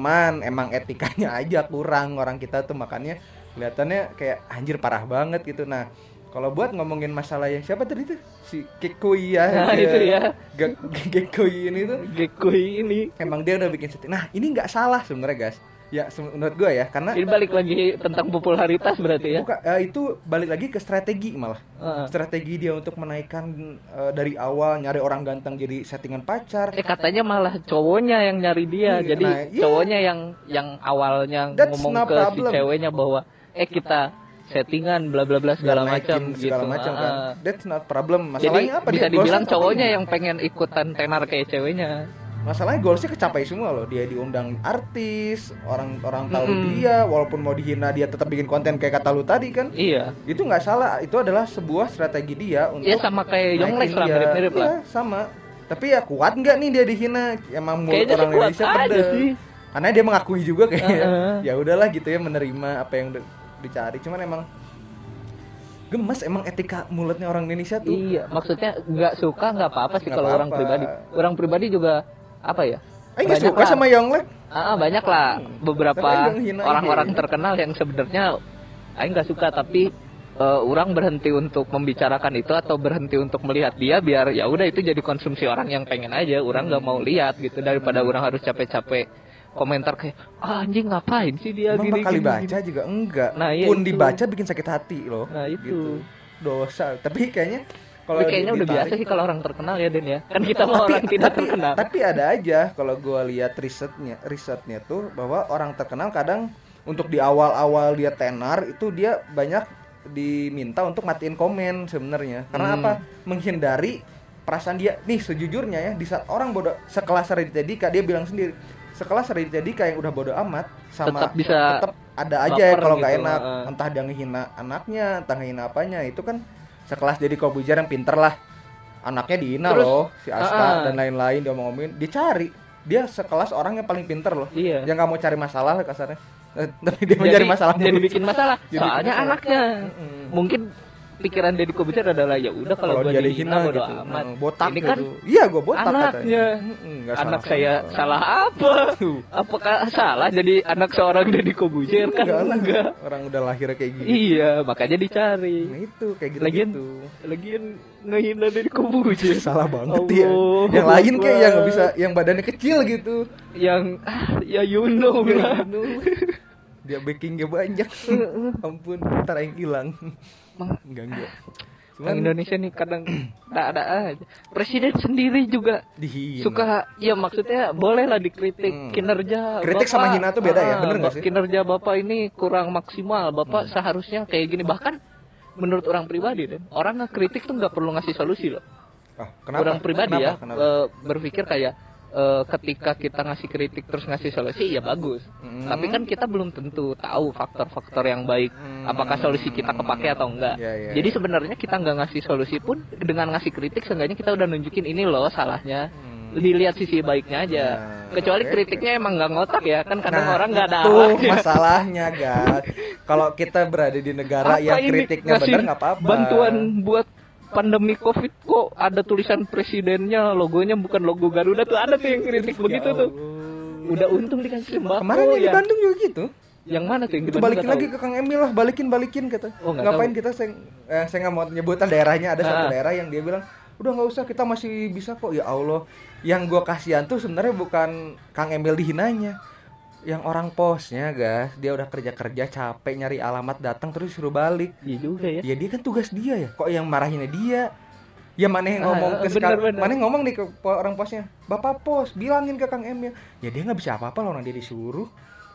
Man, emang etikanya aja kurang orang kita tuh makanya kelihatannya kayak anjir parah banget gitu. Nah, kalau buat ngomongin masalah yang siapa tadi tuh si Kekoi ya, Nah, dia- itu ya. Ge- Ge- Gekoi ini tuh Gekoi ini. emang dia udah bikin setting. Nah, ini nggak salah sebenarnya guys. Ya menurut gua ya, karena Ini balik lagi tentang popularitas berarti ya. buka, eh, itu balik lagi ke strategi malah. Heeh. Strategi dia untuk menaikkan eh, dari awal nyari orang ganteng jadi settingan pacar. Eh katanya malah cowoknya yang nyari dia. Iya, Jadi nah, iya. cowoknya yang yang awalnya That's ngomong ke si problem. ceweknya bahwa eh kita settingan bla bla bla segala macam gitu. segala macam kan. That's not problem. Jadi Masalahnya apa bisa dia dibilang cowoknya yang pengen ikutan tenar kayak ceweknya. Masalahnya goalsnya kecapai semua loh. Dia diundang artis, orang-orang tahu Mm-mm. dia, walaupun mau dihina dia tetap bikin konten kayak kata lu tadi kan. Iya. Itu nggak salah. Itu adalah sebuah strategi dia untuk Ya sama kayak naikin lah dia. mirip-mirip lah. Iya, sama. Tapi ya kuat nggak nih dia dihina? Emang mulut Kayaknya orang Indonesia pedes. Karena dia mengakui juga kayaknya. Heeh. Ya udahlah gitu ya menerima apa yang di- dicari. Cuman emang gemes emang etika mulutnya orang Indonesia tuh. Iya, maksudnya nggak suka nggak apa-apa sih kalau orang pribadi. Orang pribadi juga apa ya? Eh Banyak suka lah. sama Yonglek? Ah, banyak lah beberapa yang hina orang-orang terkenal yang sebenarnya Aing nggak suka tapi eh, orang berhenti untuk membicarakan itu atau berhenti untuk melihat dia biar ya udah itu jadi konsumsi orang yang pengen aja orang nggak mau lihat gitu daripada orang harus capek-capek komentar kayak ah, anjing ngapain sih dia Emang gini bakal gini, dibaca gini." juga enggak. Nah, iya Pun itu. dibaca bikin sakit hati loh. Nah, itu. Gitu. Dosa. Tapi kayaknya kalau kayaknya udah biasa sih kalau orang terkenal ya Den ya. Kan kita mau orang tidak tapi, terkenal. tapi ada aja kalau gua lihat risetnya risetnya tuh bahwa orang terkenal kadang untuk di awal-awal dia tenar itu dia banyak diminta untuk matiin komen sebenarnya. Karena Hmm. apa? Menghindari perasaan dia. Nih sejujurnya ya di saat orang bodoh sekelas Raditya Dika dia bilang sendiri sekelas Raditya Dika yang udah bodoh amat sama Tetap bisa tetap ada aja ya kalau nggak gitu, enak. heeh. entah dia ngehina anaknya entah ngehina apanya itu kan sekelas jadi Kobujar yang pinter lah. Anaknya dihina Terus, loh si Aska ah. dan lain-lain dia ngomongin dicari. Dia sekelas orang yang paling pinter loh. Iya. Yang nggak mau cari masalah lah kasarnya. Tapi dia jadi, mencari masalah jadi bikin masalah. Jadi bikin soalnya masalah. anaknya. Mungkin pikiran Deddy Kobuzer adalah ya udah kalau dia dihina dihina gitu amat. Mm, botak ini kan gitu. iya gua botak anaknya. katanya. Mm-mm, nggak anak salah. saya salah apa? Apakah salah jadi anak seorang Deddy Kobuzer kan enggak enggak. Orang udah lahirnya kayak gini. Iya makanya dicari. Nah itu kayak gitu Lagian gitu lagian ngehina Deddy Kobuzer salah banget Allah. Ya yang lain kayak yang bisa yang badannya kecil gitu. Yang ah, ya you know lah dia backingnya banyak ampun ntar yang hilang enggak enggak cuman Indonesia nih kadang ada aja. Presiden sendiri juga dihina suka ya maksudnya boleh lah dikritik Hmm. kinerja Kritik sama Bapak. hina tuh beda ya, Ah, bener nggak Bap- sih? Hmm. kinerja bapak ini kurang maksimal bapak seharusnya kayak gini bahkan menurut orang pribadi dan orang ngekritik tuh nggak perlu ngasih solusi loh ah, kenapa orang pribadi Kenapa? ya Kenapa? eh, berpikir kayak eh, ketika kita ngasih kritik terus ngasih solusi ya bagus. Hmm. tapi kan kita belum tentu tahu faktor-faktor yang baik. Hmm. apakah solusi kita kepake atau enggak. Ya, ya, jadi ya. sebenarnya kita nggak ngasih solusi pun dengan ngasih kritik seenggaknya kita udah nunjukin ini loh salahnya. Hmm. dilihat sisi baiknya aja. Nah, kecuali oke, kritiknya emang nggak ngotak ya kan kadang Nah, orang nggak ada itu masalahnya guys kalau kita berada di negara Apa yang kritiknya benar nggak apa-apa. bantuan buat pandemi covid kok ada tulisan presidennya logonya bukan logo Garuda tuh ada tuh yang kritik Ya begitu tuh udah untung dikasih sembako kemarin yang di ya. Bandung juga gitu yang mana tuh yang itu balikin lagi tahu. ke Kang Emil lah balikin balikin kata Oh, ngapain tahu. kita saya eh, saya nggak mau nyebutan daerahnya ada satu Ah. daerah yang dia bilang udah nggak usah kita masih bisa kok ya Allah yang gua kasihan tuh sebenarnya bukan Kang Emil dihinanya yang orang posnya guys dia udah kerja kerja capek nyari alamat datang terus suruh balik. Iya juga ya. Ya dia kan tugas dia ya. Kok yang marahinnya dia? Ya mana yang Ah, ngomong ke bener, sekal- bener. mana yang ngomong nih ke orang posnya bapak pos bilangin ke kang Emil. Ya dia nggak bisa apa-apa lah orang dia disuruh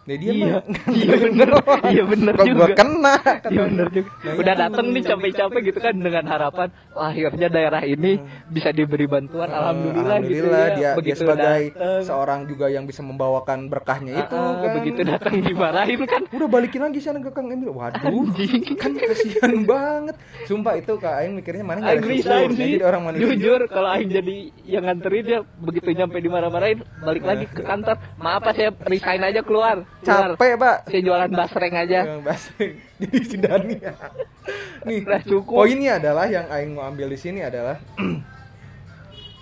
ya dia Iya. mah Iya, bener. Iya, bener kok gua juga. kena Iya bener juga. Nah, Udah itu. dateng nih capek-capek gitu kan dengan harapan wah, akhirnya daerah ini bisa diberi bantuan. Eh, Alhamdulillah, gitu Alhamdulillah, ya. dia, dia begitu sebagai dateng, seorang juga yang bisa membawakan berkahnya itu ah, kan begitu datang dimarahin kan. udah balikin lagi sana ke Kang Emil waduh Anjing. kan kasihan banget sumpah itu kak Aing mikirnya mana nggak ada syukur ya, jadi orang manusia Jujur kalau Aing jadi yang nganterin dia begitu nyampe dimarah-marahin balik lagi ke kantor. Maaf Pak saya resign aja keluar. Capek pak Saya jualan basreng aja. Yang bahasa jadi si Dani nih Udah cukup. poinnya adalah yang Aing mau ambil di sini adalah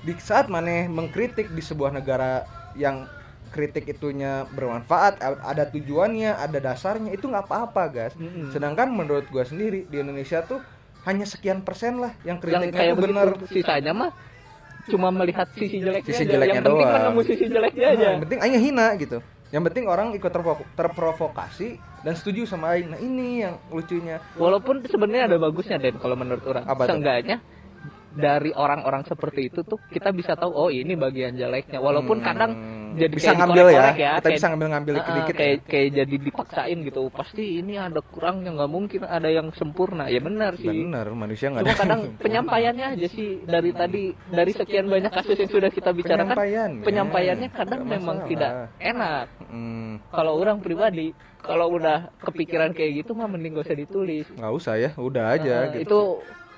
di saat maneh mengkritik di sebuah negara yang kritik itunya bermanfaat ada tujuannya ada dasarnya itu nggak apa-apa guys Mm-mm. sedangkan menurut gua sendiri di Indonesia tuh hanya sekian persen lah yang yang kritiknya kayak tuh begitu benar sisanya mah cuma melihat sisi jeleknya Sisi aja. jeleknya yang penting kan doang. sisi jeleknya aja Nah, yang penting aing hina gitu yang penting orang ikut terpro- terprovokasi dan setuju sama aing. Nah ini yang lucunya. Walaupun sebenarnya ada bagusnya Den kalau menurut orang. Apa seenggaknya dari orang-orang seperti itu tuh kita bisa tahu oh ini bagian jeleknya. Walaupun Hmm, kadang jadi bisa ngambil ya, dikorek-korek kita kayak- bisa ngambil ngambil Heeh, dikit-dikit kayak ya. kayak jadi dipaksain gitu. Pasti ini ada kurangnya nggak mungkin ada yang sempurna. Ya benar sih. Benar manusia nggak cuma ada kadang penyampaiannya aja sih. Dari tadi dari sekian banyak kasus yang sudah kita bicarakan Penyampaiannya. penyampaiannya kadang memang tidak enak. Hmm, kalau orang pribadi kalau udah kepikiran kayak gitu mah mending gak usah ditulis. Nggak usah ya udah aja Eh, gitu. itu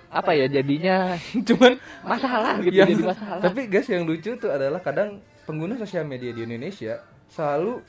apa ya jadinya cuman masalah gitu yang jadi masalah. tapi guys yang lucu tuh adalah kadang pengguna sosial media di Indonesia selalu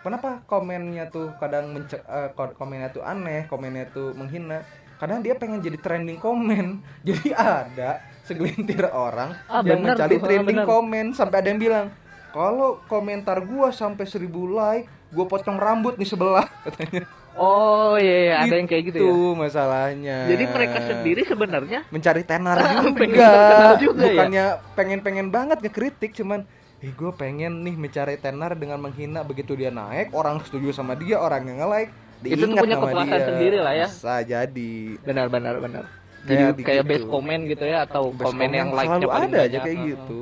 kenapa komennya tuh kadang mence- ko- komennya tuh aneh komennya tuh menghina? Kadang dia pengen jadi trending komen. Jadi ada segelintir orang Ah, yang bener mencari tuh, trending komen sampai ada yang bilang kalau komentar gua sampai 1000 like gua potong rambut nih sebelah katanya. Oh iya, iya, ada yang kayak gitu ya? Itu masalahnya. Jadi mereka sendiri sebenarnya mencari tenar Pengen juga, terkenal juga ya? bukannya pengen-pengen banget ngekritik cuman eh gue pengen nih mencari tenar dengan menghina begitu dia naik orang setuju sama dia orang yang nge-like Itu tuh punya kepuasan dia. sendiri lah ya. bisa jadi benar benar benar Kayak jadi kayak begitu. base comment gitu ya atau Best komen yang like-nya selalu ada aja banyak. kayak Heeh. gitu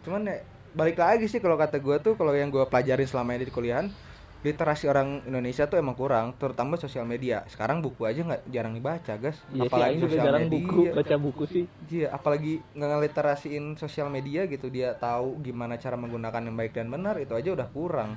cuman ya balik lagi sih kalau kata gue tuh kalau yang gue pelajari selama ini di kuliahan literasi orang Indonesia tuh emang kurang terutama sosial media sekarang buku aja nggak jarang dibaca guys Iya sih, Aing juga jarang buku, baca buku sih. Iya, apalagi nggak ngeliterasiin sosial media gitu dia tahu gimana cara menggunakan yang baik dan benar itu aja udah kurang.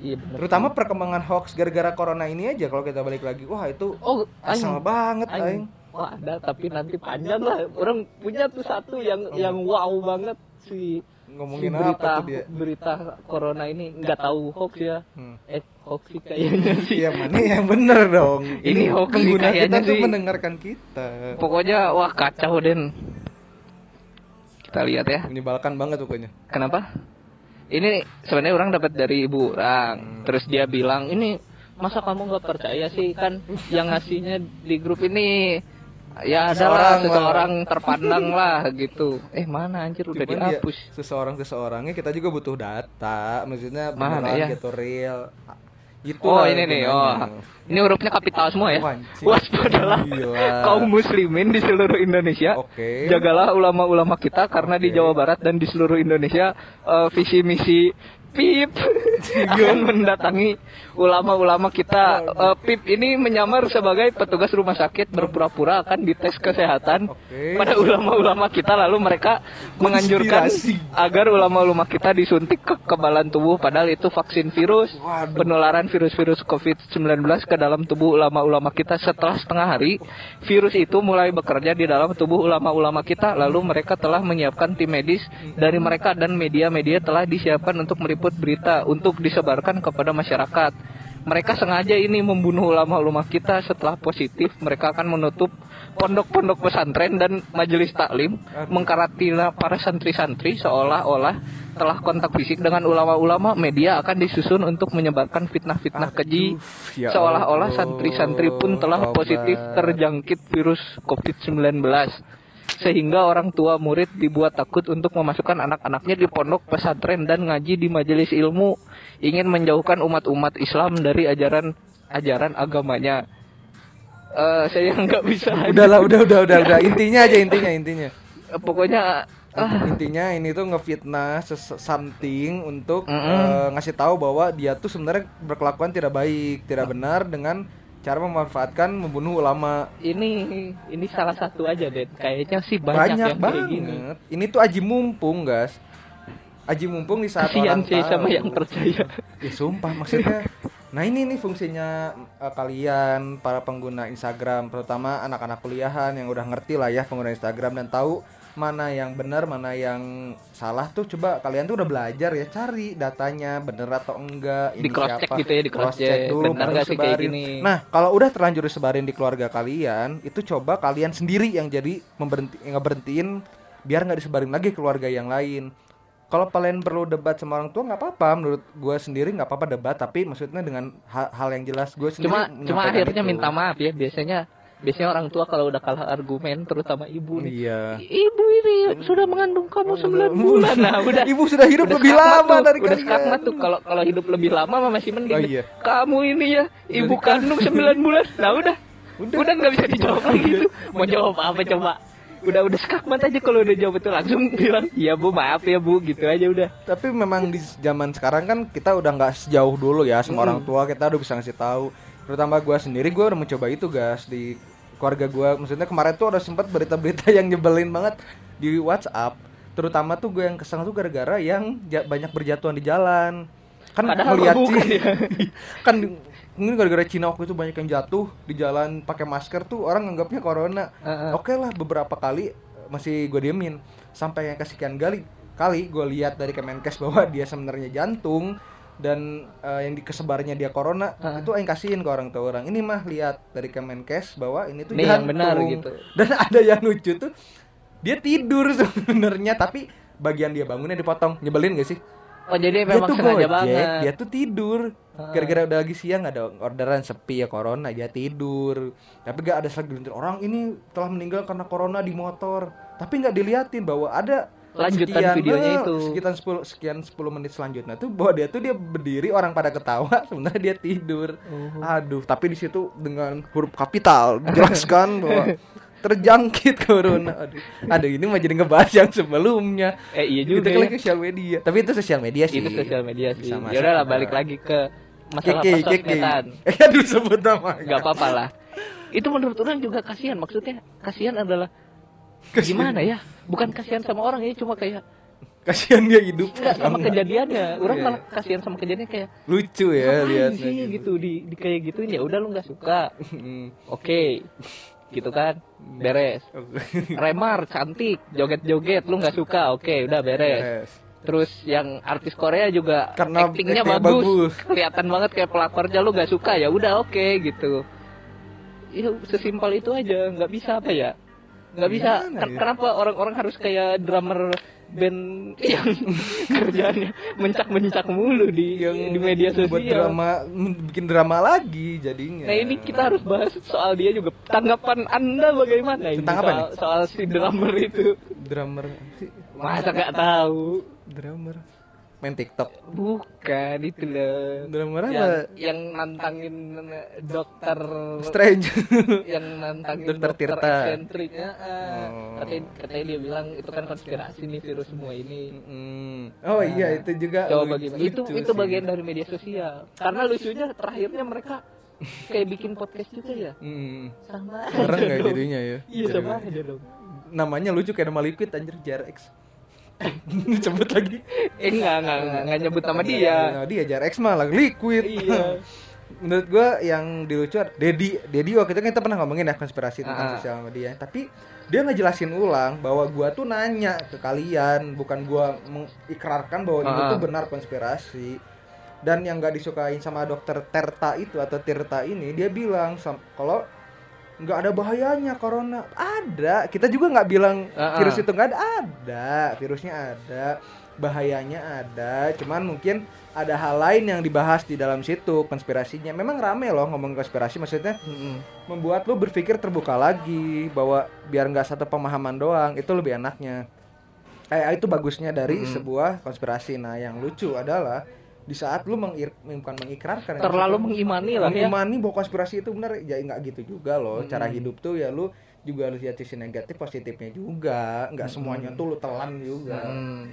Iya benar. Terutama perkembangan hoax gara-gara corona ini aja kalau kita balik lagi, wah itu oh, asal aing, banget aing. aing. Wah, ada tapi nanti panjang lah. Orang punya tuh satu yang yang wow banget si Ngomongin si berita apa tuh dia? berita corona ini nggak tahu hoax ya. Hmm. Eh, hoax sih kayaknya sih. Iya mana yang bener dong. Ini hoax sih pengguna kita tuh sih. mendengarkan kita. Pokoknya wah kacau Den. Kita lihat ya. Menyebalkan banget pokoknya. Kenapa? Ini sebenarnya orang dapat dari ibu orang. Hmm. Terus dia bilang, "Ini masa kamu nggak percaya sih kan yang ngasihnya di grup ini ya adalah Seorang lah." seseorang terpandang lah gitu." Eh, mana anjir udah Cuman dihapus. seseorang seseorangnya kita juga butuh data, maksudnya Mana ya? gitu real. Gitu Oh, ini nih. Oh. Ini hurufnya kapital semua ya. Waspadalah kaum muslimin di seluruh Indonesia. Oke. Jagalah ulama-ulama kita karena di Oke. Jawa Barat dan di seluruh Indonesia eh, visi misi PIP. Dengan mendatangi ulama-ulama kita. Eh, PIP ini menyamar sebagai petugas rumah sakit berpura-pura akan dites kesehatan Oke. pada ulama-ulama kita. Lalu mereka menganjurkan Konspirasi. agar ulama-ulama kita disuntik kekebalan tubuh. Padahal itu vaksin virus penularan virus-virus COVID-19 ke dalam tubuh ulama-ulama kita. Setelah setengah hari virus itu mulai bekerja di dalam tubuh ulama-ulama kita. Lalu mereka telah menyiapkan tim medis dari mereka dan media-media telah disiapkan untuk meliput berita untuk disebarkan kepada masyarakat. Mereka sengaja ini membunuh ulama-ulama kita. Setelah positif mereka akan menutup pondok-pondok pesantren dan majelis taklim mengkarantina para santri-santri seolah-olah telah kontak fisik dengan ulama-ulama. Media akan disusun untuk menyebarkan fitnah-fitnah keji. ya seolah-olah santri-santri pun telah positif terjangkit virus COVID-19 sehingga orang tua murid dibuat takut untuk memasukkan anak-anaknya di pondok pesantren dan ngaji di majelis ilmu ingin menjauhkan umat-umat Islam dari ajaran ajaran agamanya Eh, saya nggak bisa Udahlah, udah, udah, udah, udah. Intinya aja, intinya, intinya. Eh, pokoknya ah, Intinya ini tuh ngefitnah something untuk Mm-mm. eh, ngasih tahu bahwa dia tuh sebenarnya berkelakuan tidak baik, tidak benar dengan cara memanfaatkan membunuh ulama. ini ini salah satu aja deh kayaknya sih banyak, Banyak, yang kayak banget. gini Ini tuh aji mumpung, guys. Aji mumpung di saat kasihan orang sih sama tahu. yang percaya Ya sumpah maksudnya. Nah ini nih fungsinya eh, kalian para pengguna Instagram, terutama anak-anak kuliahan yang udah ngerti lah ya pengguna Instagram dan tahu mana yang benar, mana yang salah tuh coba kalian tuh udah belajar ya cari datanya bener atau enggak Di cross check gitu ya, di cross Cross-check check. dulu, Benar nggak sih kayak sebarin. gini? Nah kalau udah terlanjur disebarin di keluarga kalian itu coba kalian sendiri yang jadi memberhenti ngeberhentiin biar nggak disebarin lagi ke keluarga yang lain kalau kalian perlu debat sama orang tua nggak apa-apa menurut gue sendiri nggak apa-apa debat tapi maksudnya dengan hal, hal yang jelas gue sendiri cuma cuma akhirnya itu. minta maaf ya biasanya biasanya orang tua kalau udah kalah argumen terutama ibu nih iya. Ibu ini sudah mengandung kamu 9 bulan. Nah udah. Ibu sudah hidup udah lebih lama tuh, dari udah kalian tuh. Kalau kalau hidup lebih lama mah masih mending Oh, iya. kamu ini ya ibu Dari kandung 9 bulan. Nah udah. Udah. udah nggak bisa dijawab lagi tuh. mau jawab apa coba? udah udah skakmat aja kalau udah jawab itu langsung bilang iya bu maaf ya bu. Gitu aja udah. Tapi memang di zaman sekarang kan kita udah nggak sejauh dulu ya sama orang tua. Kita udah bisa ngasih tahu. Terutama gue sendiri gue udah mencoba itu guys di keluarga gue maksudnya kemarin tuh ada sempat berita-berita yang nyebelin banget di WhatsApp. Terutama tuh gue yang kesel tuh gara-gara yang ja- banyak berjatuhan di jalan. Kan Padahal melihat sih ya. kan mungkin gara-gara Cina waktu itu banyak yang jatuh di jalan pakai masker tuh orang nganggapnya corona. Heeh. oke lah beberapa kali masih gue diemin. Sampai yang kesekian kali kali gue lihat dari Kemenkes bahwa dia sebenarnya jantung dan eh, yang dikesebarnya dia corona Heeh. itu yang kasihin ke orang tua orang. Ini mah lihat dari Kemenkes bahwa ini tuh Ini yang benar gitu. dan ada yang lucu tuh dia tidur sebenarnya tapi bagian dia bangunnya dipotong. Nyebelin gak sih? Oh jadi dia memang tuh sengaja gojek, banget. dia tuh tidur. Gara-gara udah lagi siang ada orderan sepi ya corona dia tidur. Tapi gak ada segelintir orang ini telah meninggal karena corona di motor. Tapi nggak diliatin bahwa ada Lanjutan videonya eh, itu. sekian 10 sekian 10 menit selanjutnya. Tuh bahwa dia tuh dia berdiri orang pada ketawa sebenarnya dia tidur. Oh. aduh tapi di situ dengan huruf kapital dijelaskan bahwa terjangkit corona. Aduh. Aduh ini mah jadi ngebahas yang sebelumnya. Eh iya itu juga kan ya. sosial media. Tapi itu sosial media sih. itu sosial media sih. Ya udahlah ke- balik lagi ke masalah Keke, Eh, aduh sebut nama. nggak apa-apa lah. Itu menurut orang juga kasihan. Maksudnya kasihan adalah gimana ya? Bukan kasihan sama orang ya cuma kayak Kasihan dia hidup. enggak sama kejadiannya. Orang Iya, malah kasihan sama kejadiannya kayak Lucu ya lihatnya. sih? gitu. di, di kayak gitu ya udah lu nggak suka. Oke. Gitu kan? Beres. Remar cantik joget-joget lu nggak suka. Oke udah beres. Terus yang artis Korea juga Karena actingnya actingnya bagus. bagus. kelihatan banget kayak pelakornya lu gak suka. Ya udah oke gitu. Ya sesimpel itu aja nggak bisa apa ya nggak bisa. Gimana ya? kenapa orang-orang harus kayak drummer band yang kerjanya mencak-mencak mulu di di media buat sosial? drama bikin drama lagi jadinya. Nah ini kita harus bahas soal dia juga. Tanggapan anda bagaimana ini Tentang apa soal, soal si drummer itu? Drummer. Masa nggak tahu? Drummer main TikTok. bukan itu loh yang, apa? yang nantangin dokter Strange. yang nantangin Dokter dokter, Tirta. eksentrik ya, ah. Oh. katanya, katanya dia bilang itu kan konspirasi nih virus semua ini Mm. Oh iya itu juga. coba lucu- bagaimana itu lucu itu sih. bagian dari media sosial karena lucunya terakhirnya mereka kayak bikin podcast juga ya Mm. sama aja nggak jadinya ya. iya sama aja dong Namanya lucu kayak nama liquid anjir JRX. Sebut lagi. eh enggak enggak enggak, enggak nyebut nama dia Nah, dia JRX mah lagi liquid. iya menurut gua yang di lucu Dedi Dedi waktu itu kan kita pernah ngomongin ya konspirasi tentang Ah. sosial media tapi dia ngejelasin ulang bahwa gua tuh nanya ke kalian bukan gua mengikrarkan bahwa Ah. tuh benar konspirasi dan yang nggak disukain sama dokter Terta itu atau Tirta ini dia bilang kalau nggak ada bahayanya corona. Ada. Kita juga nggak bilang ah. virus itu nggak ada. Ada. Virusnya ada. Bahayanya ada. Cuman mungkin ada hal lain yang dibahas di dalam situ konspirasinya. Memang rame loh ngomong konspirasi. Maksudnya Mm-mm. membuat lu berpikir terbuka lagi bahwa biar nggak satu pemahaman doang itu lebih enaknya. Eh itu bagusnya dari Mm-mm. sebuah konspirasi. Nah yang lucu adalah di saat lu mengir, bukan mengikrarkan ya, terlalu maksudnya mengimani lah ya. mengimani bahwa konspirasi itu benar ya nggak gitu juga loh. Mm-mm. cara hidup tuh ya lu juga harus lihat sisi negatif positifnya juga. Nggak semuanya tuh lu telan juga. Mm.